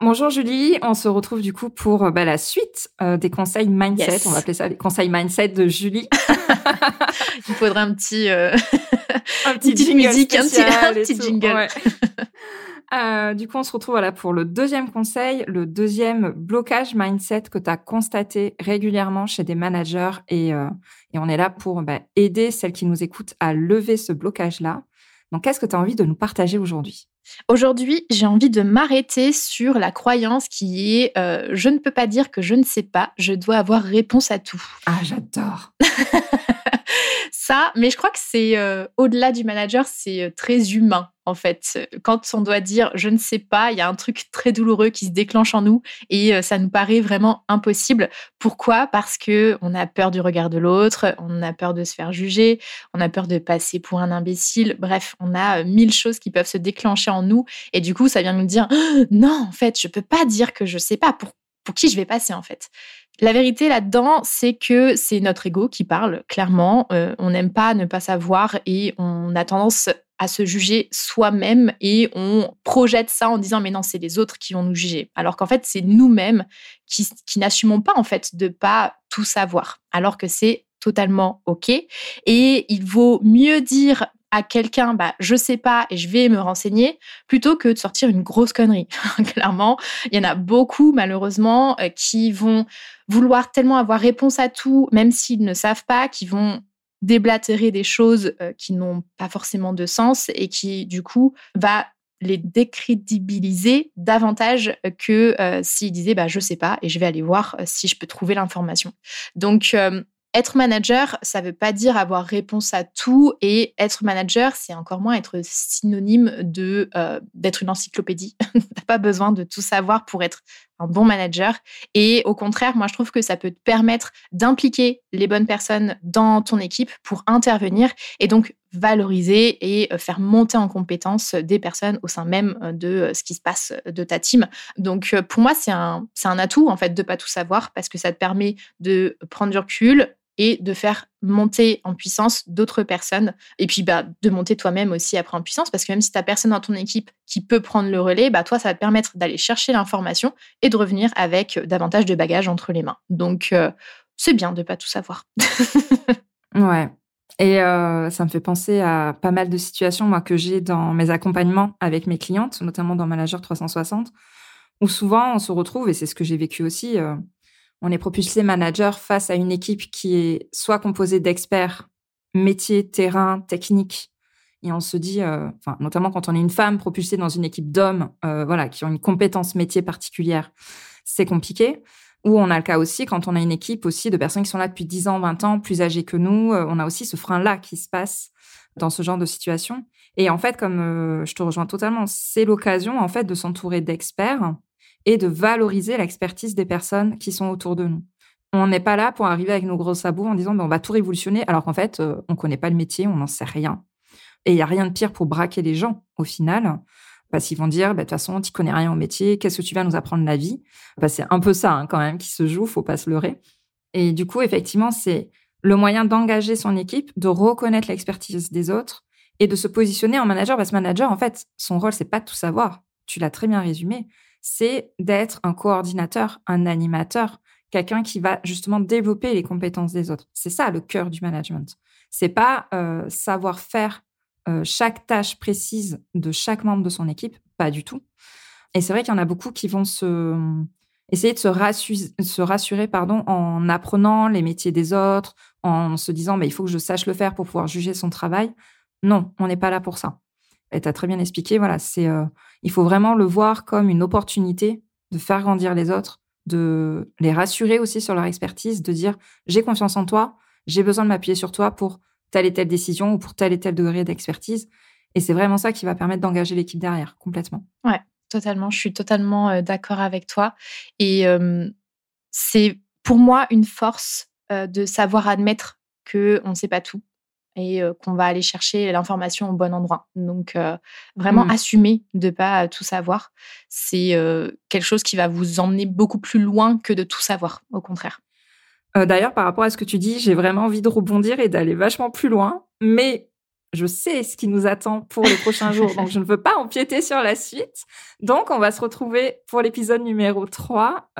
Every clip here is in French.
Bonjour Julie, on se retrouve du coup pour euh, bah, la suite euh, des conseils mindset. On va appeler ça les conseils mindset de Julie. Il faudrait un petit, euh... un petit petite musique, un petit, un jingle. Ouais. Euh, du coup, on se retrouve voilà, pour le deuxième conseil, le deuxième blocage mindset que tu as constaté régulièrement chez des managers. Et, et on est là pour bah, aider celles qui nous écoutent à lever ce blocage-là. Donc, qu'est-ce que tu as envie de nous partager aujourd'hui? Aujourd'hui, j'ai envie de m'arrêter sur la croyance qui est euh, je ne peux pas dire que je ne sais pas, je dois avoir réponse à tout. Ah, j'adore. Mais je crois que c'est euh, au-delà du manager, c'est euh, très humain en fait. Quand on doit dire je ne sais pas, il y a un truc très douloureux qui se déclenche en nous et euh, ça nous paraît vraiment impossible. Pourquoi? Parce que on a peur du regard de l'autre, on a peur de se faire juger, on a peur de passer pour un imbécile. Bref, on a mille choses qui peuvent se déclencher en nous et du coup, ça vient nous dire non, en fait, je peux pas dire que je sais pas pour pour qui je vais passer en fait. La vérité là-dedans, c'est que c'est notre ego qui parle, clairement. Euh, on n'aime pas ne pas savoir et on a tendance à se juger soi-même et on projette ça en disant mais non, c'est les autres qui vont nous juger. Alors qu'en fait, c'est nous-mêmes qui, n'assumons pas en fait de pas tout savoir. Alors que c'est totalement OK. Et il vaut mieux dire à quelqu'un, bah, je sais pas et je vais me renseigner, plutôt que de sortir une grosse connerie. Clairement, il y en a beaucoup, malheureusement, euh, qui vont vouloir tellement avoir réponse à tout, même s'ils ne savent pas, qui vont déblatérer des choses euh, qui n'ont pas forcément de sens et qui, du coup, va les décrédibiliser davantage que euh, s'ils disaient bah, je sais pas et je vais aller voir euh, si je peux trouver l'information. Donc, euh, être manager, ça veut pas dire avoir réponse à tout et être manager, c'est encore moins être synonyme de d'être une encyclopédie. T'as pas besoin de tout savoir pour être un bon manager. Et au contraire, moi, je trouve que ça peut te permettre d'impliquer les bonnes personnes dans ton équipe pour intervenir et donc valoriser et euh, faire monter en compétence des personnes au sein même euh, de euh, ce qui se passe de ta team. Donc, pour moi, c'est un, c'est un atout, en fait, de pas tout savoir parce que ça te permet de prendre du recul et de faire monter en puissance d'autres personnes et puis bah, de monter toi-même aussi après en puissance parce que même si tu personne dans ton équipe qui peut prendre le relais, bah, toi, ça va te permettre d'aller chercher l'information et de revenir avec euh, davantage de bagages entre les mains. Donc, euh, c'est bien de pas tout savoir. Ouais. Et euh, ça me fait penser à pas mal de situations moi que j'ai dans mes accompagnements avec mes clientes, notamment dans Manager 360, où souvent on se retrouve, et c'est ce que j'ai vécu aussi, on est propulsé manager face à une équipe qui est soit composée d'experts métier, terrain, technique, et on se dit, euh, notamment quand on est une femme propulsée dans une équipe d'hommes, euh, voilà, qui ont une compétence métier particulière, c'est compliqué. Ou on a le cas aussi quand on a une équipe aussi de personnes qui sont là depuis 10 ans, 20 ans, plus âgées que nous. euh, on a aussi ce frein-là qui se passe dans ce genre de situation. Et en fait, comme je te rejoins totalement, c'est l'occasion en fait de s'entourer d'experts et de valoriser l'expertise des personnes qui sont autour de nous. On n'est pas là pour arriver avec nos gros sabots en disant ben, on va tout révolutionner, alors qu'en fait, euh, on connaît pas le métier, on n'en sait rien. Et il y a rien de pire pour braquer les gens au final, parce qu'ils vont dire, bah, de toute façon, tu connais rien au métier, qu'est-ce que tu vas nous apprendre la vie? Bah, C'est un peu ça hein, quand même qui se joue, faut pas se leurrer. Et du coup, effectivement, c'est le moyen d'engager son équipe, de reconnaître l'expertise des autres et de se positionner en manager. Parce que manager, en fait, son rôle, c'est pas de tout savoir. Tu l'as très bien résumé. C'est d'être un coordinateur, un animateur, quelqu'un qui va justement développer les compétences des autres. C'est ça le cœur du management. C'est pas euh, savoir faire euh, chaque tâche précise de chaque membre de son équipe, pas du tout. Et c'est vrai qu'il y en a beaucoup qui vont se essayer de se, rassu- se rassurer pardon, en apprenant les métiers des autres, en se disant mais il faut que je sache le faire pour pouvoir juger son travail. Non, on n'est pas là pour ça. Et tu as très bien expliqué, voilà, c'est euh, il faut vraiment le voir comme une opportunité de faire grandir les autres, de les rassurer aussi sur leur expertise, de dire j'ai confiance en toi, j'ai besoin de m'appuyer sur toi pour telle et telle décision ou pour tel et tel degré d'expertise. Et c'est vraiment ça qui va permettre d'engager l'équipe derrière, complètement. totalement. Je suis totalement d'accord avec toi. Et c'est pour moi une force de savoir admettre qu'on ne sait pas tout et qu'on va aller chercher l'information au bon endroit. Donc, vraiment mmh. assumer de ne pas tout savoir, c'est quelque chose qui va vous emmener beaucoup plus loin que de tout savoir, au contraire. D'ailleurs, par rapport à ce que tu dis, j'ai vraiment envie de rebondir et d'aller vachement plus loin, mais je sais ce qui nous attend pour les prochains jours, donc je ne veux pas empiéter sur la suite. Donc, on va se retrouver pour l'épisode numéro 3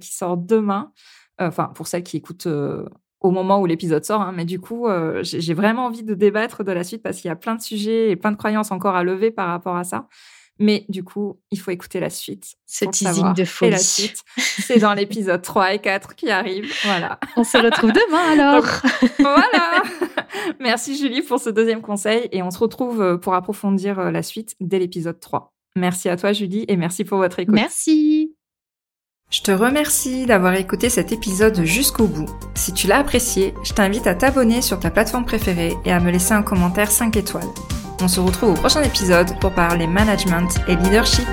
qui sort demain. Enfin, pour celles qui écoutent au moment où l'épisode sort. Hein, mais du coup, euh, j'ai vraiment envie de débattre de la suite parce qu'il y a plein de sujets et plein de croyances encore à lever par rapport à ça. Mais du coup, il faut écouter la suite. Ce teasing de folie. Et la suite, c'est dans l'épisode 3 et 4 qui arrive. Voilà. On se retrouve demain alors. voilà. Merci Julie pour ce deuxième conseil et on se retrouve euh, pour approfondir euh, la suite dès l'épisode 3. Merci à toi Julie et merci pour votre écoute. Merci. Je te remercie d'avoir écouté cet épisode jusqu'au bout. Si tu l'as apprécié, je t'invite à t'abonner sur ta plateforme préférée et à me laisser un commentaire 5 étoiles. On se retrouve au prochain épisode pour parler management et leadership.